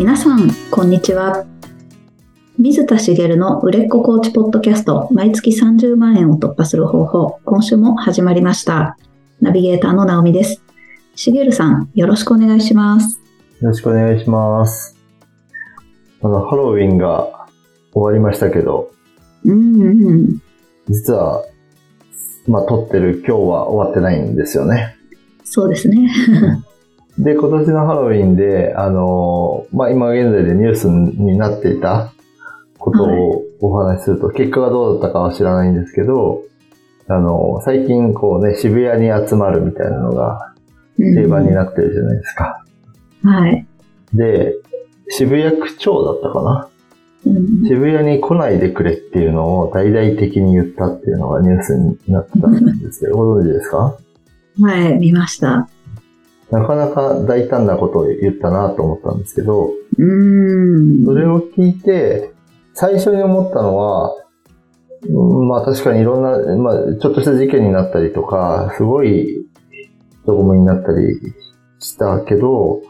皆さん、こんにちは。水田茂の売れっ子コーチポッドキャスト、毎月30万円を突破する方法、今週も始まりました。ナビゲーターの直美です。茂さん、よろしくお願いします。よろしくお願いします。あの、ハロウィンが終わりましたけど、うんうん。実は、まあ、撮ってる今日は終わってないんですよね。そうですね。で、今年のハロウィンで、あの、まあ、今現在でニュースになっていたことをお話しすると、結果がどうだったかは知らないんですけど、あの、最近こうね、渋谷に集まるみたいなのが定番になってるじゃないですか。はい。で、渋谷区長だったかなうん渋谷に来ないでくれっていうのを大々的に言ったっていうのがニュースになってたんですけど、ご存知ですか？はい、見ました。なかなか大胆なことを言ったなと思ったんですけど、うーん。それを聞いて、最初に思ったのは、うんまあ確かにいろんな、まあちょっとした事件になったりとか、すごい人混みになったりしたけど、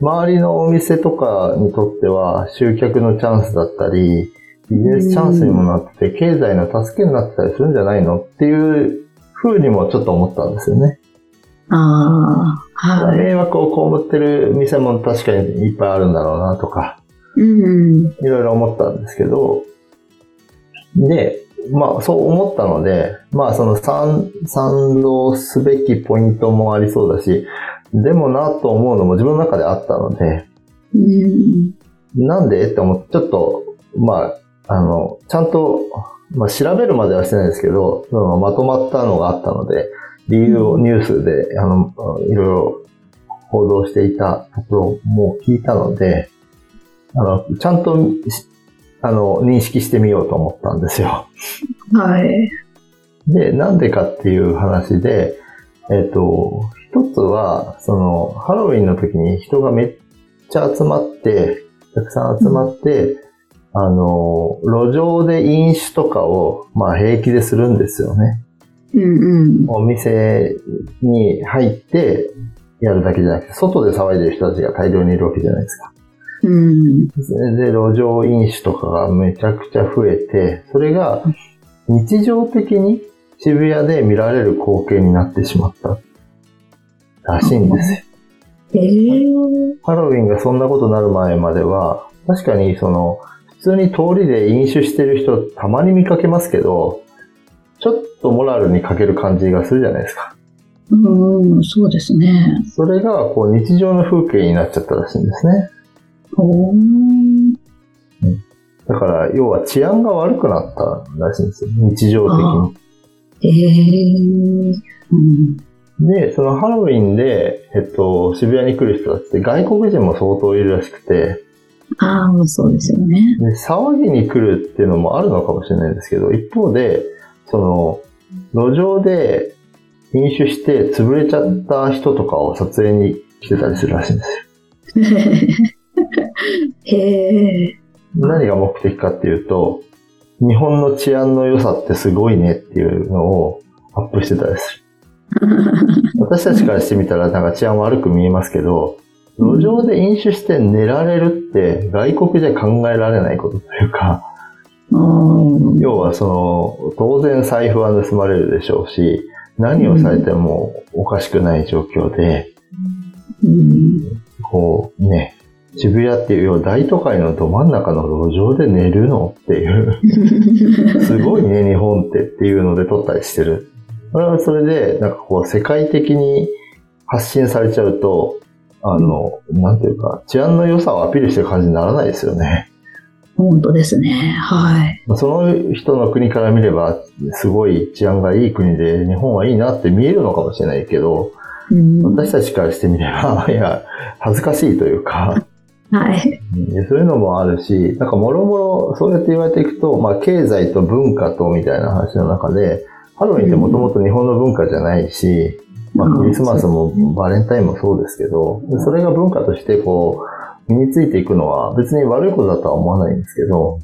周りのお店とかにとっては集客のチャンスだったり、ビジネスチャンスにもなってて、経済の助けになってたりするんじゃないのっていう風にもちょっと思ったんですよね。ああ、はい。迷惑を被ってる店も確かにいっぱいあるんだろうなとか、うん。いろいろ思ったんですけど、で、まあそう思ったので、まあその賛賛同すべきポイントもありそうだし、でもなと思うのも自分の中であったので、うん。なんでって思って、ちょっと、まあ、あの、ちゃんと、まあ調べるまではしてないですけど、まとまったのがあったので、理由をニュースで、あの、いろいろ報道していたところも聞いたので、あの、ちゃんと、あの、認識してみようと思ったんですよ。はい。で、なんでかっていう話で、えっ、と、一つは、その、ハロウィンの時に人がめっちゃ集まって、たくさん集まって、あの、路上で飲酒とかを、まあ平気でするんですよね。うんうん。お店に入ってやるだけじゃなくて、外で騒いでる人たちが大量にいるわけじゃないですか。うん。で、路上飲酒とかがめちゃくちゃ増えて、それが日常的に渋谷で見られる光景になってしまったらしいんですよ。ええハロウィンがそんなことになる前までは、確かにその、普通に通りで飲酒してる人たまに見かけますけど、ちょっとモラルに欠ける感じがするじゃないですか。うん、そうですね。それがこう日常の風景になっちゃったらしいんですね。おーだから、要は治安が悪くなったらしいんですよ。日常的に。ええうん。で、そのハロウィンで、えっと、渋谷に来る人たちって外国人も相当いるらしくて、ああ、そうですよね。で騒ぎに来るっていうのもあるのかもしれないんですけど、一方で、その、路上で飲酒して潰れちゃった人とかを撮影に来てたりするらしいんですよ。へえ。何が目的かっていうと、日本の治安の良さってすごいねっていうのをアップしてたりする。私たちからしてみたらなんか治安悪く見えますけど、路上で飲酒して寝られるって外国じゃ考えられないことというか、うん要はその、当然財布は盗まれるでしょうし、何をされてもおかしくない状況で、うんこうね、渋谷っていう大都会のど真ん中の路上で寝るのっていう、すごいね、日本ってっていうので撮ったりしてる。それはそれで、なんかこう、世界的に発信されちゃうと、あの、なんていうか、治安の良さをアピールしてる感じにならないですよね。本当ですね。はい。まあその人の国から見れば、すごい治安がいい国で、日本はいいなって見えるのかもしれないけど、うん私たちからしてみれば、いや、恥ずかしいというか、はい。でそういうのもあるし、なんかもろもろそうやって言われていくと、まあ経済と文化とみたいな話の中で、ハロウィンってもともと日本の文化じゃないし、まあクリスマスもバレンタインもそうですけど、それが文化としてこう、身についていくのは別に悪いことだとは思わないんですけど、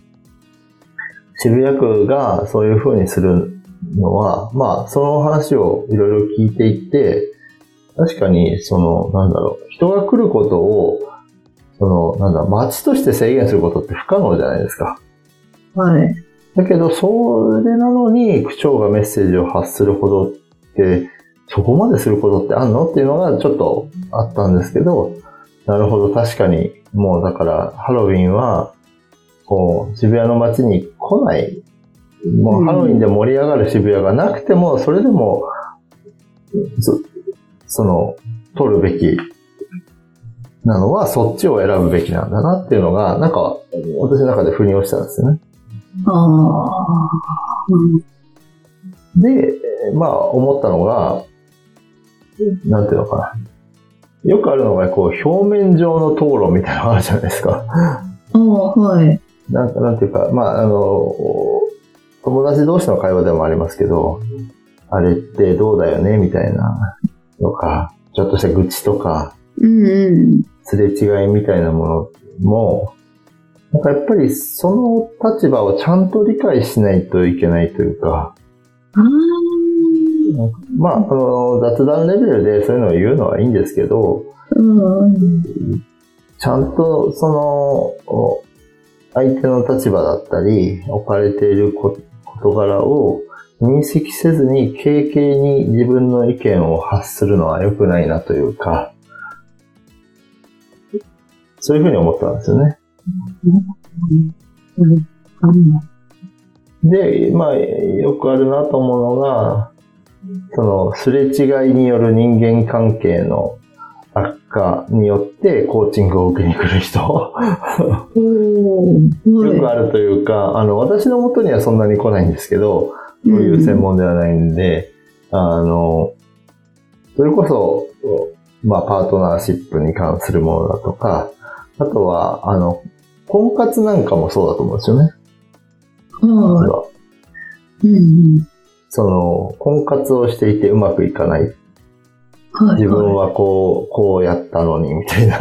渋谷区がそういう風にするのは、まあその話をいろいろ聞いていって、確かにその、なんだろう、人が来ることをその、なんだ、街として制限することって不可能じゃないですか。はい。だけど、それなのに、区長がメッセージを発するほどって、そこまですることってあんのっていうのがちょっとあったんですけど、なるほど、確かに、もうだから、ハロウィンは、こう、渋谷の街に来ない、もうハロウィンで盛り上がる渋谷がなくても、それでも、そその、取るべきなのは、そっちを選ぶべきなんだなっていうのが、なんか、私の中で腑に落ちたんですよね。ああ。うんで、まあ、思ったのが、なんていうのかな。よくあるのが、こう、表面上の討論みたいなのがあるじゃないですか。ああ、はい。なんか、なんていうか、まあ、あの、友達同士の会話でもありますけど、あれってどうだよねみたいなのか、ちょっとした愚痴とか、うんうん。すれ違いみたいなものも、なんかやっぱりその立場をちゃんと理解しないといけないというか、ああ。まあ、あの、雑談レベルでそういうのを言うのはいいんですけど、うん。うん。ちゃんとその、お相手の立場だったり、置かれているこ事柄を認識せずに軽々に自分の意見を発するのは良くないなというか、そういうふうに思ったんですよね。で、まあ、よくあるなと思うのが、その、すれ違いによる人間関係の悪化によってコーチングを受けに来る人。よくあるというか、あの、私の元にはそんなに来ないんですけど、そういう専門ではないんで、あの、それこそ、まあ、パートナーシップに関するものだとか、あとは、あの、婚活なんかもそうだと思うんですよね。はうんうん。その、婚活をしていてうまくいかない。はい。自分はこう、こうやったのに、みたいな。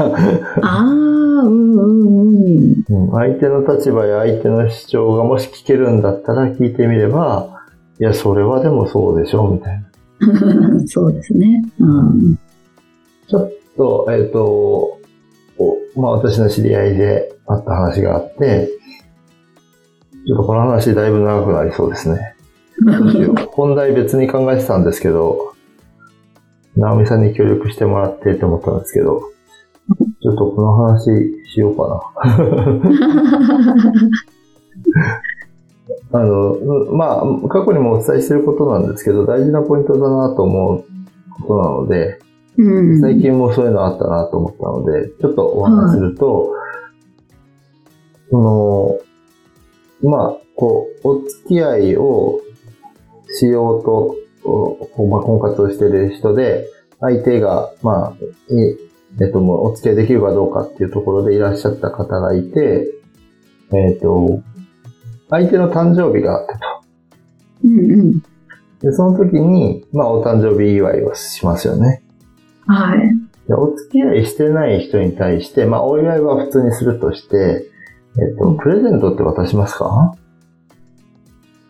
ああ、うんうんうん。うん相手の立場や相手の主張がもし聞けるんだったら聞いてみれば、いや、それはでもそうでしょ、みたいな。そうですね。うん。ちょっと、えっ、と、おまあ私の知り合いであった話があって、ちょっとこの話だいぶ長くなりそうですね。本題別に考えてたんですけど、直美さんに協力してもらってって思ったんですけど、ちょっとこの話しようかな。あの、うんまあ、過去にもお伝えしていることなんですけど、大事なポイントだなと思うことなので、うん。最近もそういうのあったなと思ったので、ちょっとお話しすると、その、まあ、こう、お付き合いをしようと、おまあ、婚活をしている人で、相手が、まあ、ええっと、もうお付き合いできるかどうかっていうところでいらっしゃった方がいて、えっと、相手の誕生日があったと。うんうん。で、その時に、まあ、お誕生日祝いをしますよね。はい。でお付き合いしてない人に対して、まあ、お祝いは普通にするとして、えっと、プレゼントって渡しますか？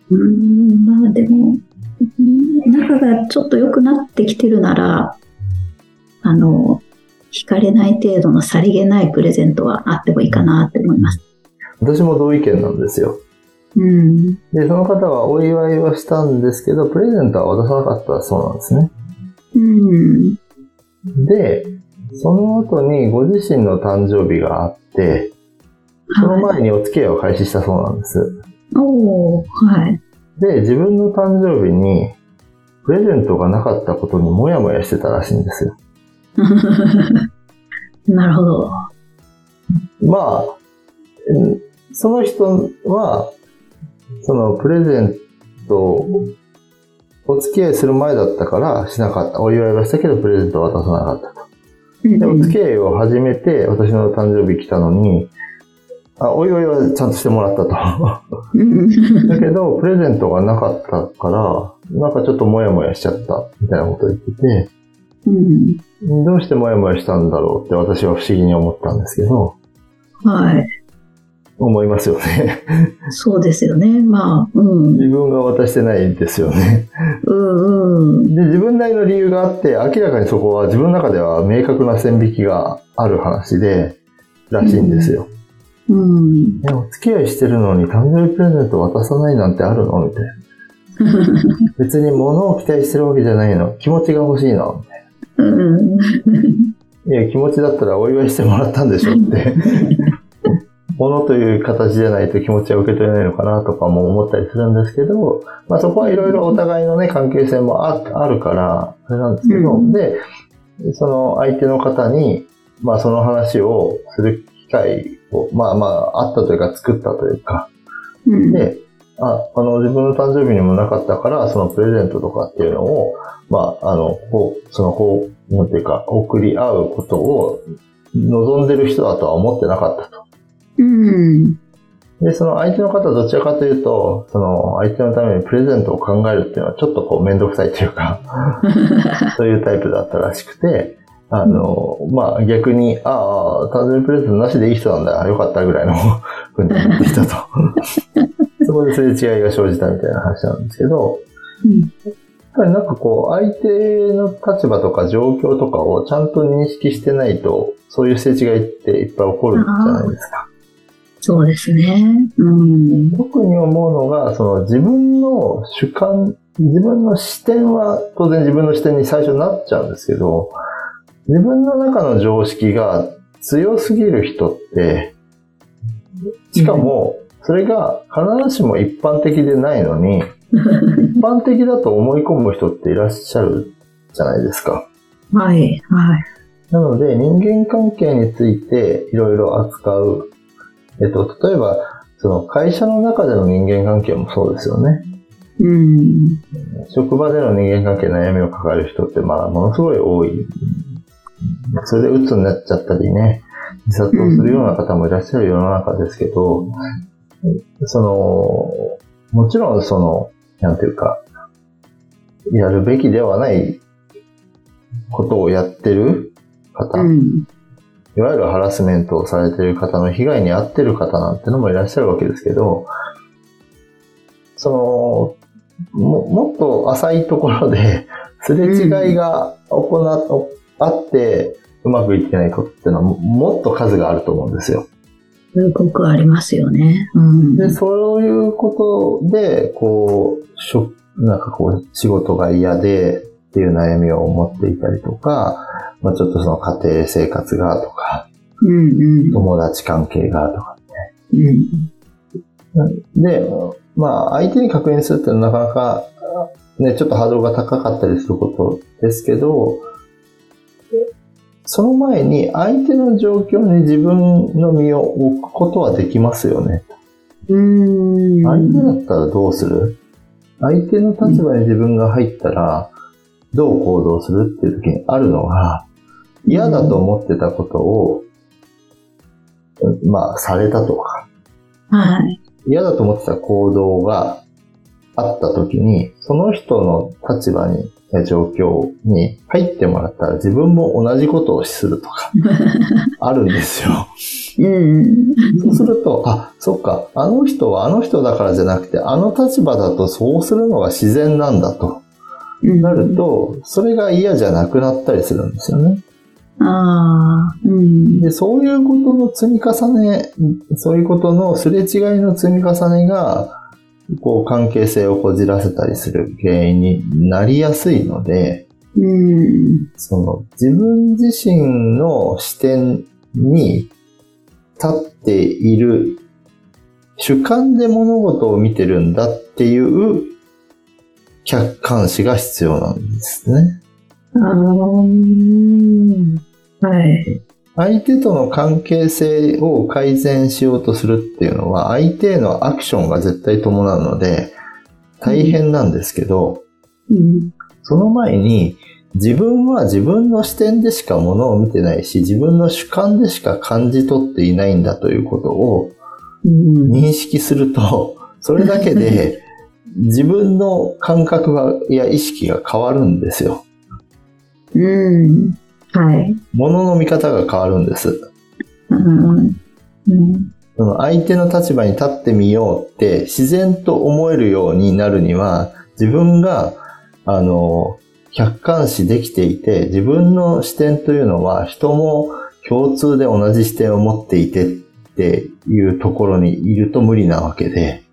うん、まあでも、うん仲がちょっと良くなってきてるなら、あの、惹かれない程度のさりげないプレゼントはあってもいいかなって思います。私も同意見なんですよ。うん。で、その方はお祝いはしたんですけど、プレゼントは渡さなかったそうなんですね。うん。で、その後にご自身の誕生日があって、そのはい。前にお付き合いを開始したそうなんです。おー、はい。で、自分の誕生日に、プレゼントがなかったことにもやもやしてたらしいんですよ。なるほど。まあ、うんその人は、そのプレゼントをお付き合いする前だったからしなかった。お祝いはしたけどプレゼントは渡さなかったと。うんで、お付き合いを始めて私の誕生日来たのに、あお祝いはちゃんとしてもらったと。うんだけど、プレゼントがなかったから、なんかちょっとモヤモヤしちゃったみたいなことを言ってて、うん。どうしてモヤモヤしたんだろうって私は不思議に思ったんですけど、はい。思いますよね。そうですよね。まあ、うん。自分が渡してないですよね。うんうん。で、自分なりの理由があって、明らかにそこは自分の中では明確な線引きがある話で、らしいんですよ。うん。え、お付き合いしてるのに誕生日プレゼント渡さないなんてあるの？みたいな。別に物を期待してるわけじゃないの。気持ちが欲しいの？うん。いや、気持ちだったらお祝いしてもらったんでしょ？って。物という形じゃないと気持ちは受け取れないのかなとかも思ったりするんですけど、まあそこはいろいろお互いのね、関係性もああるから、あれなんですけど、うんで、その相手の方に、まあその話をする機会を、まあまああったというか作ったというか、うん。で、あ、あの、自分の誕生日にもなかったから、そのプレゼントとかっていうのを、まあ、あの、こう、その、こう、なんていうか、送り合うことを望んでる人だとは思ってなかったと。うん。で、その相手の方はどちらかというと、その相手のためにプレゼントを考えるっていうのはちょっとこうめんどくさいというか、そういうタイプだったらしくて、あの、まあ逆に、ああ、誕生日プレゼントなしでいい人なんだ、よかったぐらいのふうに言ってきたと。そこですれ違いが生じたみたいな話なんですけど、うんやっぱりなんかこう、相手の立場とか状況とかをちゃんと認識してないと、そういうすれ違いっていっぱい起こるじゃないですか。そうですね。うん。特に思うのが、その自分の主観、自分の視点は当然自分の視点に最初なっちゃうんですけど、自分の中の常識が強すぎる人って、しかも、それが必ずしも一般的でないのに、一般的だと思い込む人っていらっしゃるじゃないですか。はい、はい。なので、人間関係についていろいろ扱う。えっと、例えば、その会社の中での人間関係もそうですよね。うん。職場での人間関係悩みを抱える人って、まあ、ものすごい多い。それで鬱になっちゃったりね、自殺をするような方もいらっしゃる世の中ですけど、その、もちろんその、なんていうか、やるべきではないことをやってる方、うん。いわゆるハラスメントをされている方の被害に遭ってる方なんてのもいらっしゃるわけですけど、その、ももっと浅いところで、すれ違いが行っ、あって、うまくいってないことっていうのはももっと数があると思うんですよ。すごくありますよね。うん。で、そういうことで、こう、しょなんかこう、仕事が嫌でっていう悩みを持っていたりとか、まあちょっとその家庭生活がとか、うんうん。友達関係がとか。うん。で、まあ相手に確認するっていうのはなかなか、ね、ちょっとハードルが高かったりすることですけど、その前に相手の状況に自分の身を置くことはできますよね。うん。相手だったらどうする？相手の立場に自分が入ったら、どう行動するっていう時にあるのが、嫌だと思ってたことを、まあ、されたとか、はい。嫌だと思ってた行動があった時に、その人の立場に、や状況に入ってもらったら自分も同じことをするとか、あるんですよ。うん。そうすると、あ、そっか、あの人はあの人だからじゃなくて、あの立場だとそうするのが自然なんだとなると、それが嫌じゃなくなったりするんですよね。ああ、うん。で、そういうことの積み重ね、そういうことのすれ違いの積み重ねが、こう関係性をこじらせたりする原因になりやすいので、うん。その自分自身の視点に立っている主観で物事を見てるんだっていう客観視が必要なんですね。ああ、はい。相手との関係性を改善しようとするっていうのは相手へのアクションが絶対伴うので大変なんですけど、うん。その前に自分は自分の視点でしか物を見てないし自分の主観でしか感じ取っていないんだということを。認識するとそれだけで自分の感覚がや意識が変わるんですよ。うん。はい。物の見方が変わるんです。うん。うん。その相手の立場に立ってみようって自然と思えるようになるには自分があの客観視できていて自分の視点というのは人も共通で同じ視点を持っていてっていうところにいると無理なわけで。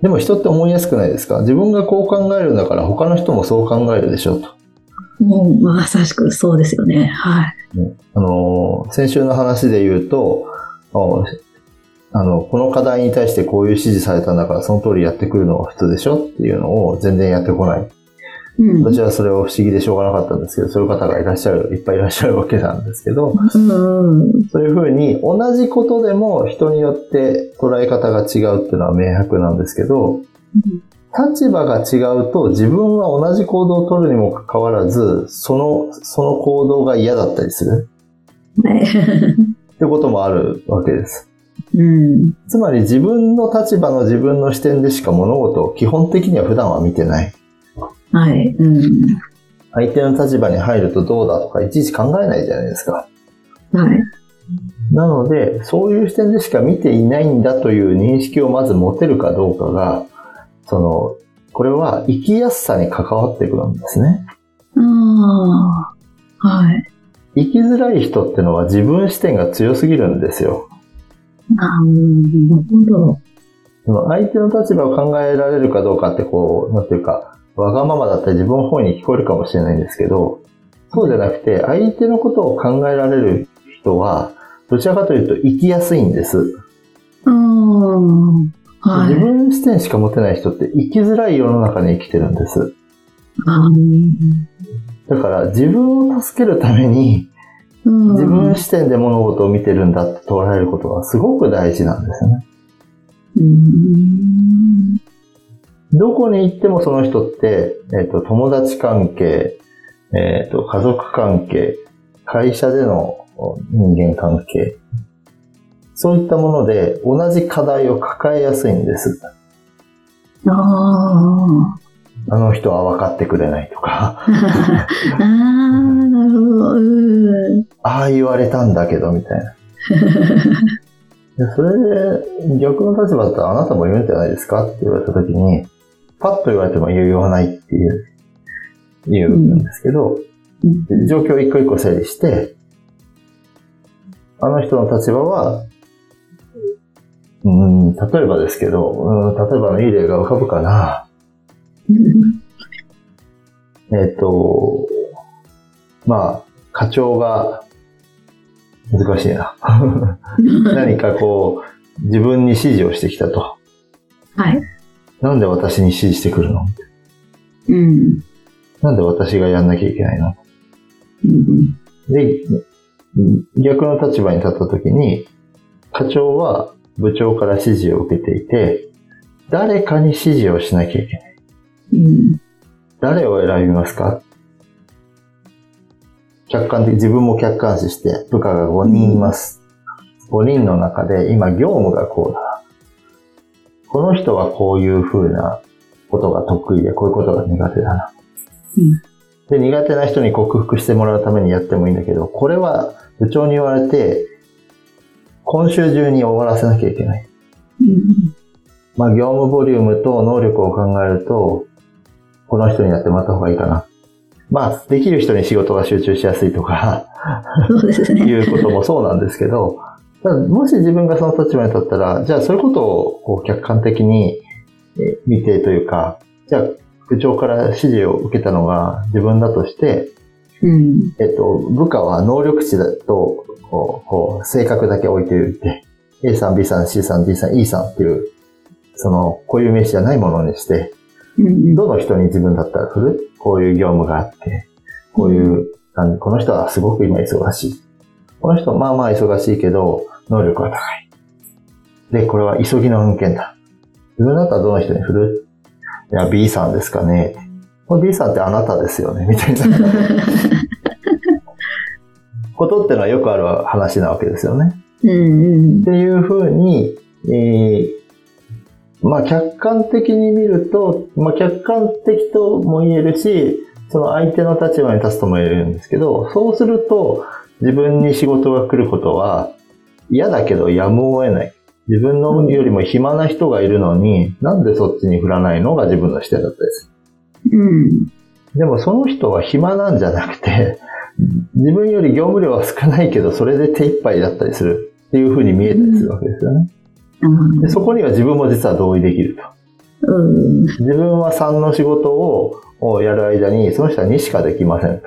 でも人って思いやすくないですか？自分がこう考えるんだから他の人もそう考えるでしょと。もう、まさしくそうですよね。はい。あのー、先週の話で言うと、ああの、この課題に対してこういう指示されたんだからその通りやってくるのが普通でしょっていうのを全然やってこない。うん。私はそれを不思議でしょうがなかったんですけど、そういう方がいらっしゃる、いっぱいいらっしゃるわけなんですけど、うんうん。そういうふうに同じことでも人によって捉え方が違うっていうのは明白なんですけど、立場が違うと自分は同じ行動を取るにもかかわらず、その、その行動が嫌だったりするはい。ってこともあるわけです。うん。つまり自分の立場の自分の視点でしか物事を基本的には普段は見てない。はい。うん。相手の立場に入るとどうだとかいちいち考えないじゃないですか。はい。なので、そういう視点でしか見ていないんだという認識をまず持てるかどうかが、その、これは生きやすさに関わってくるんですね。ああ。はい。生きづらい人ってのは自分視点が強すぎるんですよ。なるほど。その相手の立場を考えられるかどうかってこう、なんていうか、わがままだったり自分本位に聞こえるかもしれないんですけど、そうじゃなくて、相手のことを考えられる人は、どちらかというと生きやすいんです。ああ。はい。自分視点しか持てない人って生きづらい世の中に生きてるんです。あだから自分を助けるために自分視点で物事を見てるんだって捉えることはすごく大事なんですよね。うん。どこに行ってもその人って、えっ、と、友達関係、えっ、と、家族関係、会社での人間関係、そういったもので同じ課題を抱えやすいんです。ああ。あの人は分かってくれないとか、ああ、なるほど。うん。ああ言われたんだけど、みたいな。でそれで、逆の立場だったらあなたも言うんじゃないですかって言われたときに、パッと言われても言わないっていう、言うんですけど、うん状況を一個一個整理して、あの人の立場は、うん、例えばですけど、うん、例えばのいい例が浮かぶかな。えっ、と、まあ、課長が、難しいな。何かこう、自分に指示をしてきたと。はい。なんで私に指示してくるの？うん。なんで私がやんなきゃいけないの？うん。で、逆の立場に立った時に、課長は部長から指示を受けていて、誰かに指示をしなきゃいけない。うん。誰を選びますか？客観的、自分も客観視して、部下が5人います。5人の中で今業務がこうだな。この人はこういう風なことが得意で、こういうことが苦手だな。うんで、苦手な人に克服してもらうためにやってもいいんだけど、これは部長に言われて、今週中に終わらせなきゃいけない。うん。まあ、業務ボリュームと能力を考えると、この人にやってもらった方がいいかな。まあ、できる人に仕事が集中しやすいとか、そうですいね。うこともそうなんですけど、もし自分がその立場に立ったら、じゃあそういうことをこう客観的にえ見てというか、じゃあ部長から指示を受けたのが自分だとして、うん。えっと、部下は能力値だと、こう、こう性格だけ置いておいて、A さん、B さん、C さん、D さん、E さんっていう、その、固有名詞じゃないものにして、うん。どの人に自分だったら振る？こういう業務があって、こういう、この人はすごく今忙しい。この人まあまあ忙しいけど、能力は高い。で、これは急ぎの案件だ。自分だったらどの人に振る？いや、B さんですかね。これ B さんってあなたですよね、みたいな ことってのはよくある話なわけですよね。うん。うんっていうふうに、えーまあ客観的に見ると、まあ客観的とも言えるし、その相手の立場に立つとも言えるんですけど、そうすると自分に仕事が来ることは嫌だけどやむを得ない。自分のよりも暇な人がいるのに、なんでそっちに振らないのが自分の視点だったです。うん。でもその人は暇なんじゃなくて、自分より業務量は少ないけど、それで手一杯だったりするっていうふうに見えたりするわけですよね。でそこには自分も実は同意できると。うん。自分は3の仕事ををやる間に、その人は2しかできませんと。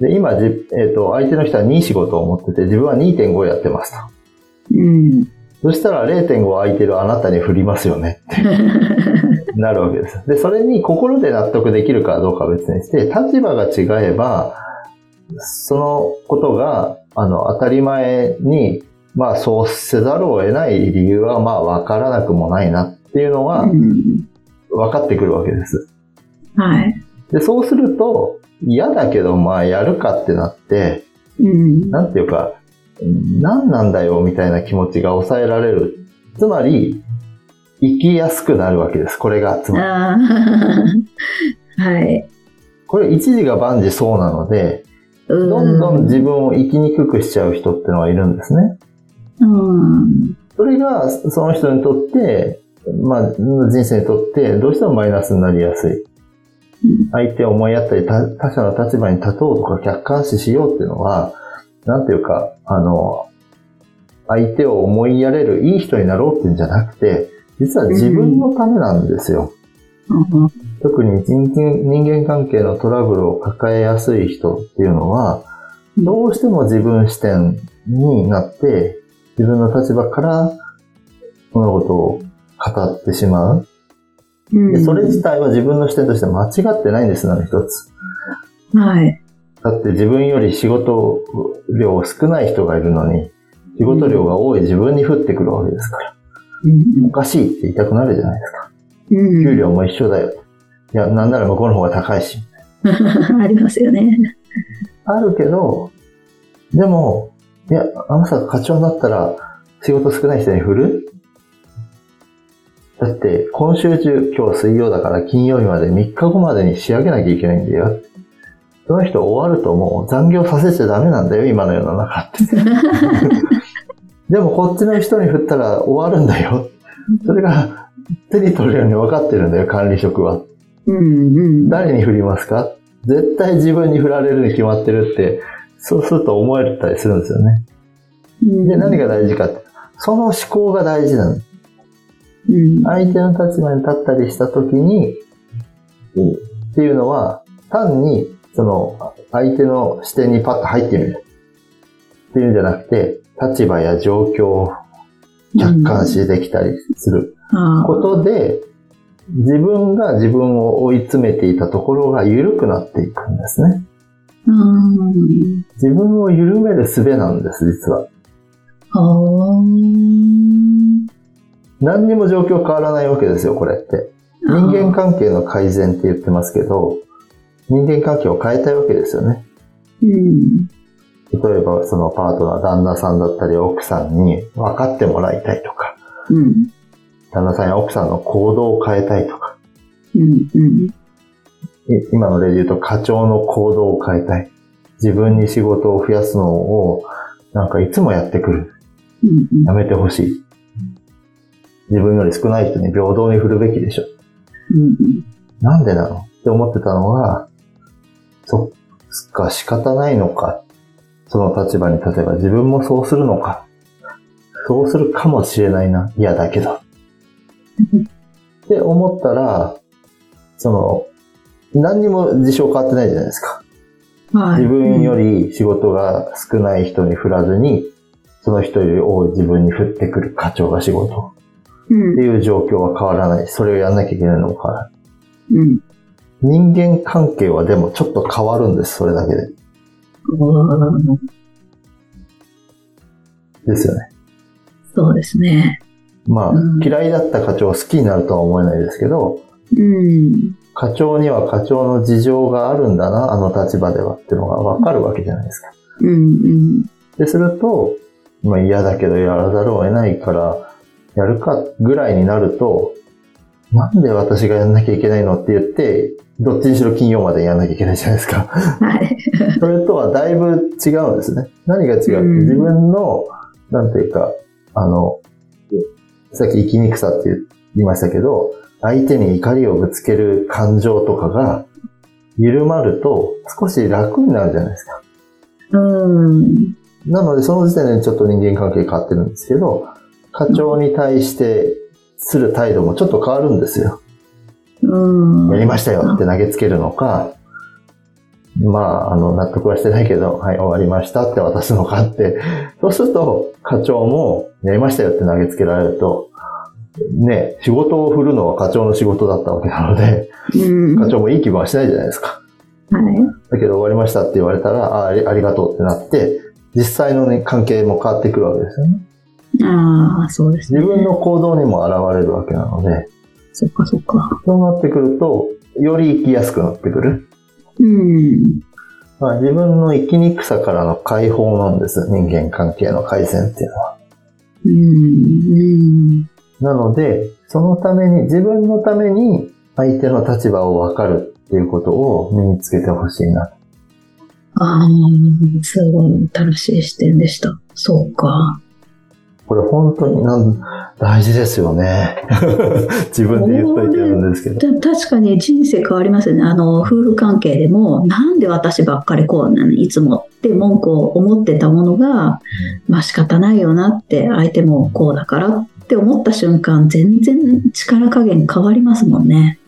で、今じ、えっ、と、相手の人は2仕事を持ってて、自分は2.5やってますと。うん。そしたら0.5空いてるあなたに振りますよねって なるわけです。で、それに心で納得できるかどうかは別にして、立場が違えば、そのことが、あの、当たり前に、まあそうせざるを得ない理由は、まあわからなくもないなっていうのはうん分かってくるわけです。はい。で、そうすると、嫌だけど、まあやるかってなって、うん。なんていうか、何なんだよみたいな気持ちが抑えられる。つまり、生きやすくなるわけです。これが、つまり。はい。これ一時が万事そうなので、どどんどん自分を生きにくくしちゃう人ってのはいるんですね。うん。それが、その人にとって、まあ、人生にとって、どうしてもマイナスになりやすい。相手を思いやったり、他他者の立場に立とうとか客観視しようっていうのは、なんていうか、あの、相手を思いやれるいい人になろうっていうんじゃなくて、実は自分のためなんですよ。特に人間人間関係のトラブルを抱えやすい人っていうのは、どうしても自分視点になって、自分の立場から物事を語ってしまう。でそれ自体は自分の視点として間違ってないんです、何一つ。はい。だって自分より仕事量少ない人がいるのに、仕事量が多い自分に降ってくるわけですから。おかしいって言いたくなるじゃないですか。うん給料も一緒だよ。いや、なんなら向こうの方が高いし。ありますよね。あるけど、でも、いや、あなたが課長になったら仕事少ない人に振る？だって、今週中、今日水曜だから金曜日まで3日後までに仕上げなきゃいけないんだよ。その人終わるともう残業させちゃダメなんだよ、今の世の中って。でもこっちの人に振ったら終わるんだよ。それが手に取るように分かってるんだよ、管理職は。うんうん。誰に振りますか？絶対自分に振られるに決まってるって、そうすると思えたりするんですよね。で、何が大事かって、その思考が大事なの。うん相手の立場に立ったりした時に、うんっていうのは、単に、その、相手の視点にパッと入ってみる。っていうんじゃなくて、立場や状況を客観視できたりするあことで、自分が自分を追い詰めていたところが緩くなっていくんですね。あうん自分を緩める術なんです、実は。あ何にも状況変わらないわけですよ、これって。人間関係の改善って言ってますけど、人間関係を変えたいわけですよね。うん例えば、そのパートナー、旦那さんだったり奥さんに分かってもらいたいとか、うん旦那さんや奥さんの行動を変えたいとか、うんうんい今の例で言うと課長の行動を変えたい。自分に仕事を増やすのを、なんかいつもやってくる。うんやめてほしい。自分より少ない人に平等に振るべきでしょ。うんなんでなの？って思ってたのが、そっか、仕方ないのか。その立場に立てば自分もそうするのか。そうするかもしれないな。嫌だけど。って思ったら、その、何にも事象変わってないじゃないですか。はい自分より仕事が少ない人に振らずに、その人より多い自分に振ってくる課長が仕事うんっていう状況は変わらない。それをやんなきゃいけないのも変わらない。うん人間関係はでもちょっと変わるんです、それだけで。うんですよね。そうですね。まあ、うん嫌いだった課長を好きになるとは思えないですけど、うん課長には課長の事情があるんだな、あの立場ではっていうのがわかるわけじゃないですか。うんうんで、すると、まあ嫌だけどやらざるを得ないから、やるかぐらいになると、なんで私がやんなきゃいけないのって言って、どっちにしろ金曜までやんなきゃいけないじゃないですか。はい。それとはだいぶ違うんですね。何が違ううん自分の、なんていうか、あの、さっき生きにくさって言いましたけど、相手に怒りをぶつける感情とかが、緩まると少し楽になるじゃないですか。うん。なので、その時点でちょっと人間関係変わってるんですけど、課長に対してする態度もちょっと変わるんですよ。うん。やりましたよって投げつけるのか、まあ、あの、納得はしてないけど、はい、終わりましたって渡すのかって、そうすると、課長も、やりましたよって投げつけられると、ね、仕事を振るのは課長の仕事だったわけなので、うん。課長もいい気分はしないじゃないですか。はい。だけど終わりましたって言われたら、あありありがとうってなって、実際のね、関係も変わってくるわけですよね。ああ、そうですね。自分の行動にも現れるわけなので、そっかそっか。そうなってくると、より生きやすくなってくる。うん。まあ、自分の生きにくさからの解放なんです。人間関係の改善っていうのは。うん。うん。なので、そのために、自分のために相手の立場を分かるっていうことを身につけてほしいな。ああ、すごい新しい視点でした。そうか。これ本当になん大事ですよね。自分で言っといてるんですけど。で確かに人生変わりますよね。あの、夫婦関係でも、なんで私ばっかりこうなのいつもって文句を思ってたものが、まあ仕方ないよなって、相手もこうだからって思った瞬間、全然力加減変わりますもんね。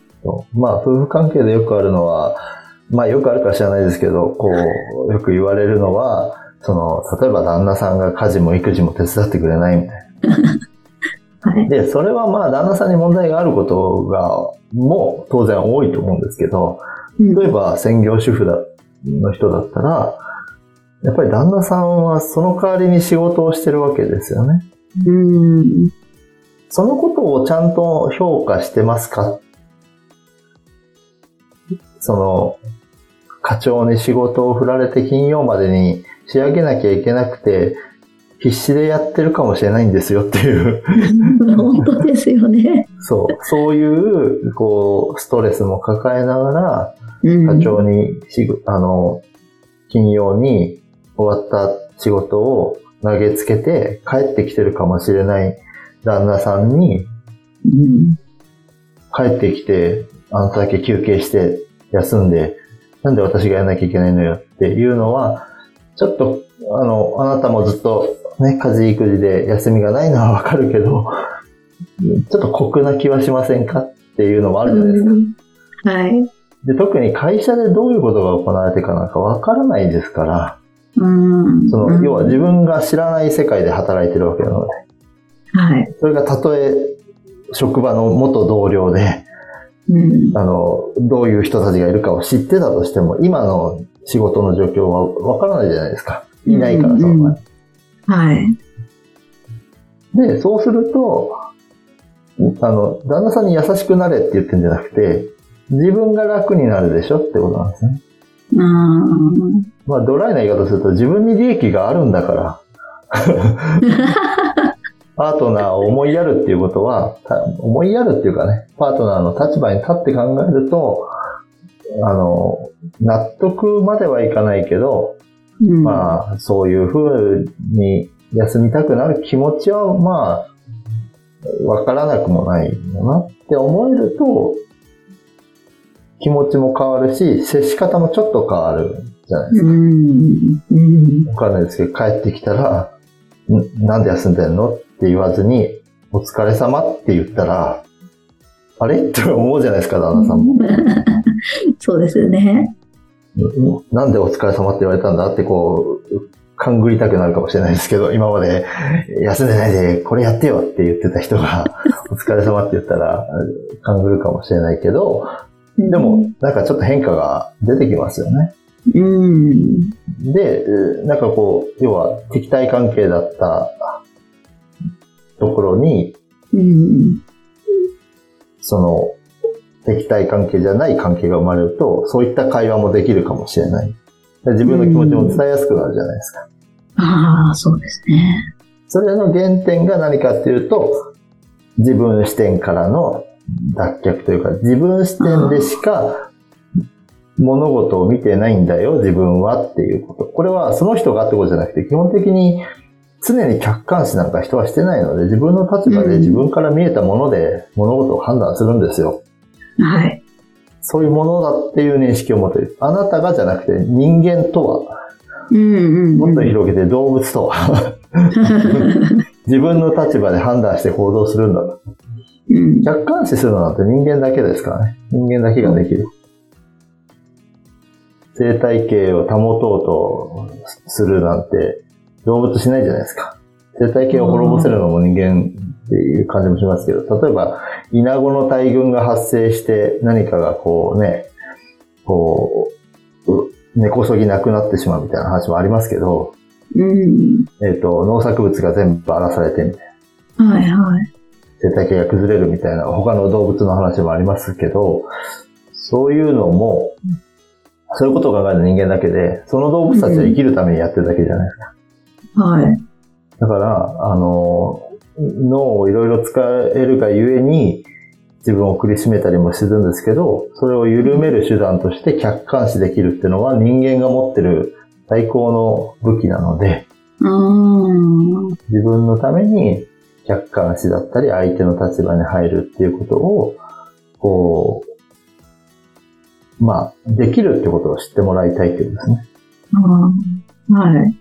まあ、夫婦関係でよくあるのは、まあよくあるか知らないですけど、こう、よく言われるのは、その、例えば旦那さんが家事も育児も手伝ってくれないみたい はい。な。で、それはまあ旦那さんに問題があることが、も当然多いと思うんですけど、うん例えば専業主婦だの人だったら、やっぱり旦那さんはその代わりに仕事をしてるわけですよね。うん。そのことをちゃんと評価してますか？その、課長に仕事を振られて金曜までに仕上げなきゃいけなくて、必死でやってるかもしれないんですよっていう、本当ですよね。そう、そういう、こう、ストレスも抱えながら、うん。課長にあの、金曜に終わった仕事を投げつけて帰ってきてるかもしれない旦那さんに、うん。帰ってきて、あなただけ休憩して休んで、なんで私がやらなきゃいけないのよっていうのは、ちょっと、あの、あなたもずっとね、家事育児で休みがないのは わかるけど、ちょっと酷な気はしませんかっていうのもあるじゃないですか。うんはい。で、特に会社でどういうことが行われてかなんかわからないですから、うんその、要は自分が知らない世界で働いてるわけなので、はい。それがたとえ職場の元同僚で、うんあの、どういう人たちがいるかを知ってたとしても、今の仕事の状況はわからないじゃないですか。いないから、その場に。はい。で、そうすると、あの、旦那さんに優しくなれって言ってるんじゃなくて、自分が楽になるでしょってことなんですね。うんまあ、ドライな言い方すると、自分に利益があるんだから、パートナーを思いやるっていうことは、た思いやるっていうかね、パートナーの立場に立って考えると、あの、納得まではいかないけど、うんまあ、そういう風に休みたくなる気持ちは、まあ、わからなくもないよなって思えると、気持ちも変わるし、接し方もちょっと変わるじゃないですか。うんうんわかんないですけど、帰ってきたら、んなんで休んでんのって言わずに、お疲れ様って言ったら、あれ？って思うじゃないですか、旦那さんも。そうですよね。うんなんでお疲れ様って言われたんだってこう、勘ぐりたくなるかもしれないですけど、今まで休んでないでこれやってよって言ってた人が、お疲れ様って言ったら、勘ぐるかもしれないけど、でも、なんかちょっと変化が出てきますよね。うん、で、えーなんかこう、要は敵対関係だったところに、うん、その、敵対関係じゃない関係が生まれると、そういった会話もできるかもしれない。で自分の気持ちも伝えやすくなるじゃないですか。ああ、そうですね。それの原点が何かっていうと、自分視点からの脱却というか、自分視点でしか物事を見てないんだよ、自分はっていうこと。これはその人がってことじゃなくて、基本的に常に客観視なんか人はしてないので、自分の立場でうん自分から見えたもので物事を判断するんですよ。はい。そういうものだっていう認識を持ってる。あなたがじゃなくて人間とは、うんうんもっと広げて動物とは、自分の立場で判断して行動するんだと。うん客観視するのなんて人間だけですからね。人間だけができる。生態系を保とうとするなんて動物しないじゃないですか。生態系を滅ぼせるのも人間っていう感じもしますけど、例えば、イナゴの大群が発生して何かがこうね、こう、う根こそぎなくなってしまうみたいな話もありますけど、うんえっ、と、農作物が全部荒らされてみたいな。はいはい。生態系が崩れるみたいな他の動物の話もありますけど、そういうのも、そういうことを考える人間だけで、その動物たちは生きるためにやってるだけじゃないですか。はい。だから、あの、脳をいろいろ使えるがゆえに、自分を苦しめたりもするんですけど、それを緩める手段として客観視できるっていうのは人間が持ってる最高の武器なので、うん。自分のために客観視だったり相手の立場に入るっていうことを、こう、まあ、できるってことを知ってもらいたいっていうことですね。はい。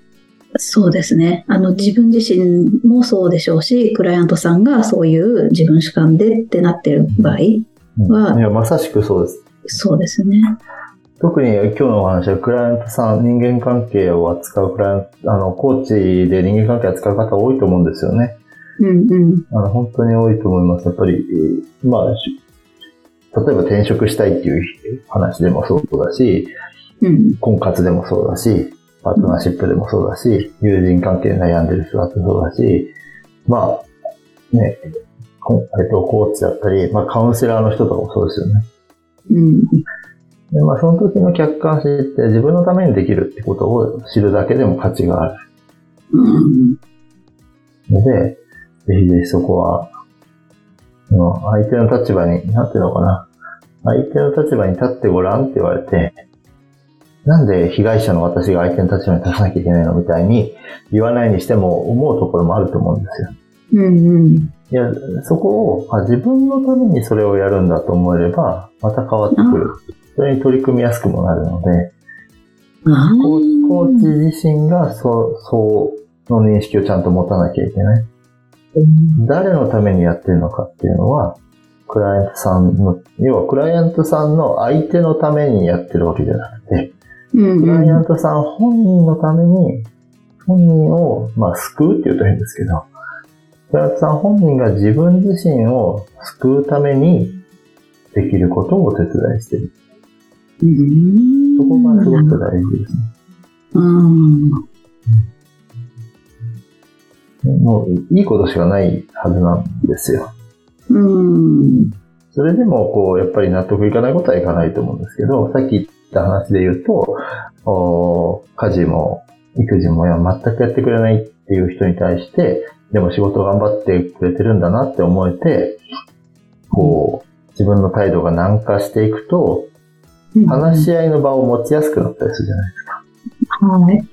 そうですね。あの、自分自身もそうでしょうし、クライアントさんがそういう自分主観でってなってる場合、うんはいや、まさしくそうです。そうですね。特に今日のお話はクライアントさん、人間関係を扱うクライアント、あの、コーチで人間関係を扱う方多いと思うんですよね。うんうん。あの、本当に多いと思います。やっぱり、えーまあ、し例えば転職したいっていう話でもそうだし、うん。婚活でもそうだし、パートナーシップでもそうだし、友人関係で悩んでる人だってそうだし、まあ、ね、こえっと、コーチだったり、まあ、カウンセラーの人とかもそうですよね。うん。でまあ、その時の客観視って自分のためにできるってことを知るだけでも価値があるうん。ので、ぜひぜひそこは、うん相手の立場に、なんていうのかな。相手の立場に立ってごらんって言われて、なんで被害者の私が相手の立場に立たなきゃいけないのみたいに言わないにしても思うところもあると思うんですよ。うんうん。いや、そこをあ自分のためにそれをやるんだと思えれば、また変わってくる。それに取り組みやすくもなるので、あコーコーチ自身がそう、そうの認識をちゃんと持たなきゃいけない。誰のためにやってるのかっていうのは、クライアントさんの、要はクライアントさんの相手のためにやってるわけじゃなクライアうントさん本人のために、本人を、まあ、救うって言うと変ですけど、クライアントさん本人が自分自身を救うためにできることをお手伝いしてる。ん。そこがすごく大事ですね。うん。もう、いいことしかないはずなんですよ。うん。それでも、こう、やっぱり納得いかないことはいかないと思うんですけど、さっき言った話で言うと、お家事も育児もや全くやってくれないっていう人に対して、でも仕事頑張ってくれてるんだなって思えて、こう、自分の態度が軟化していくと、話し合いの場を持ちやすくなったりするじゃないですか。はい。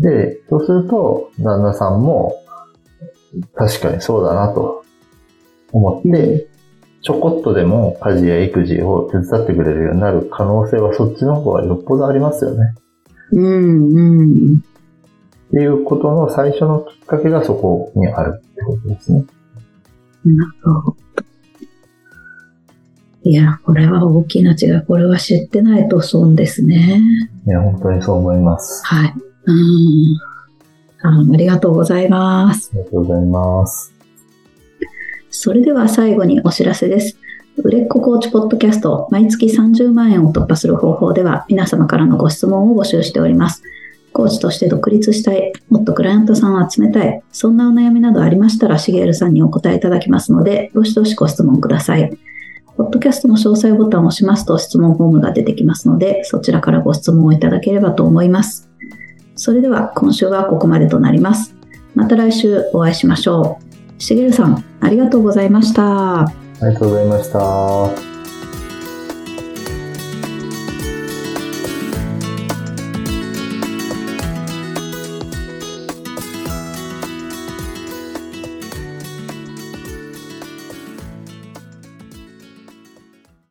で、そうすると、旦那さんも、確かにそうだなと思って、ちょこっとでも家事や育児を手伝ってくれるようになる可能性はそっちの方がよっぽどありますよね。うんうん。っていうことの最初のきっかけがそこにあるってことですね。なるほど。いや、これは大きな違い。これは知ってないと損ですね。いや、本当にそう思います。はい。うん。あありがとうございます。ありがとうございます。それでは最後にお知らせです。売れっ子コーチポッドキャスト毎月30万円を突破する方法では皆様からのご質問を募集しております。コーチとして独立したい、もっとクライアントさんを集めたい、そんなお悩みなどありましたら、しげるさんにお答えいただきますので、どしどしご質問ください。ポッドキャストの詳細ボタンを押しますと質問フォームが出てきますので、そちらからご質問をいただければと思います。それでは今週はここまでとなります。また来週お会いしましょう。しげるさん、ありがとうございました。ありがとうございました。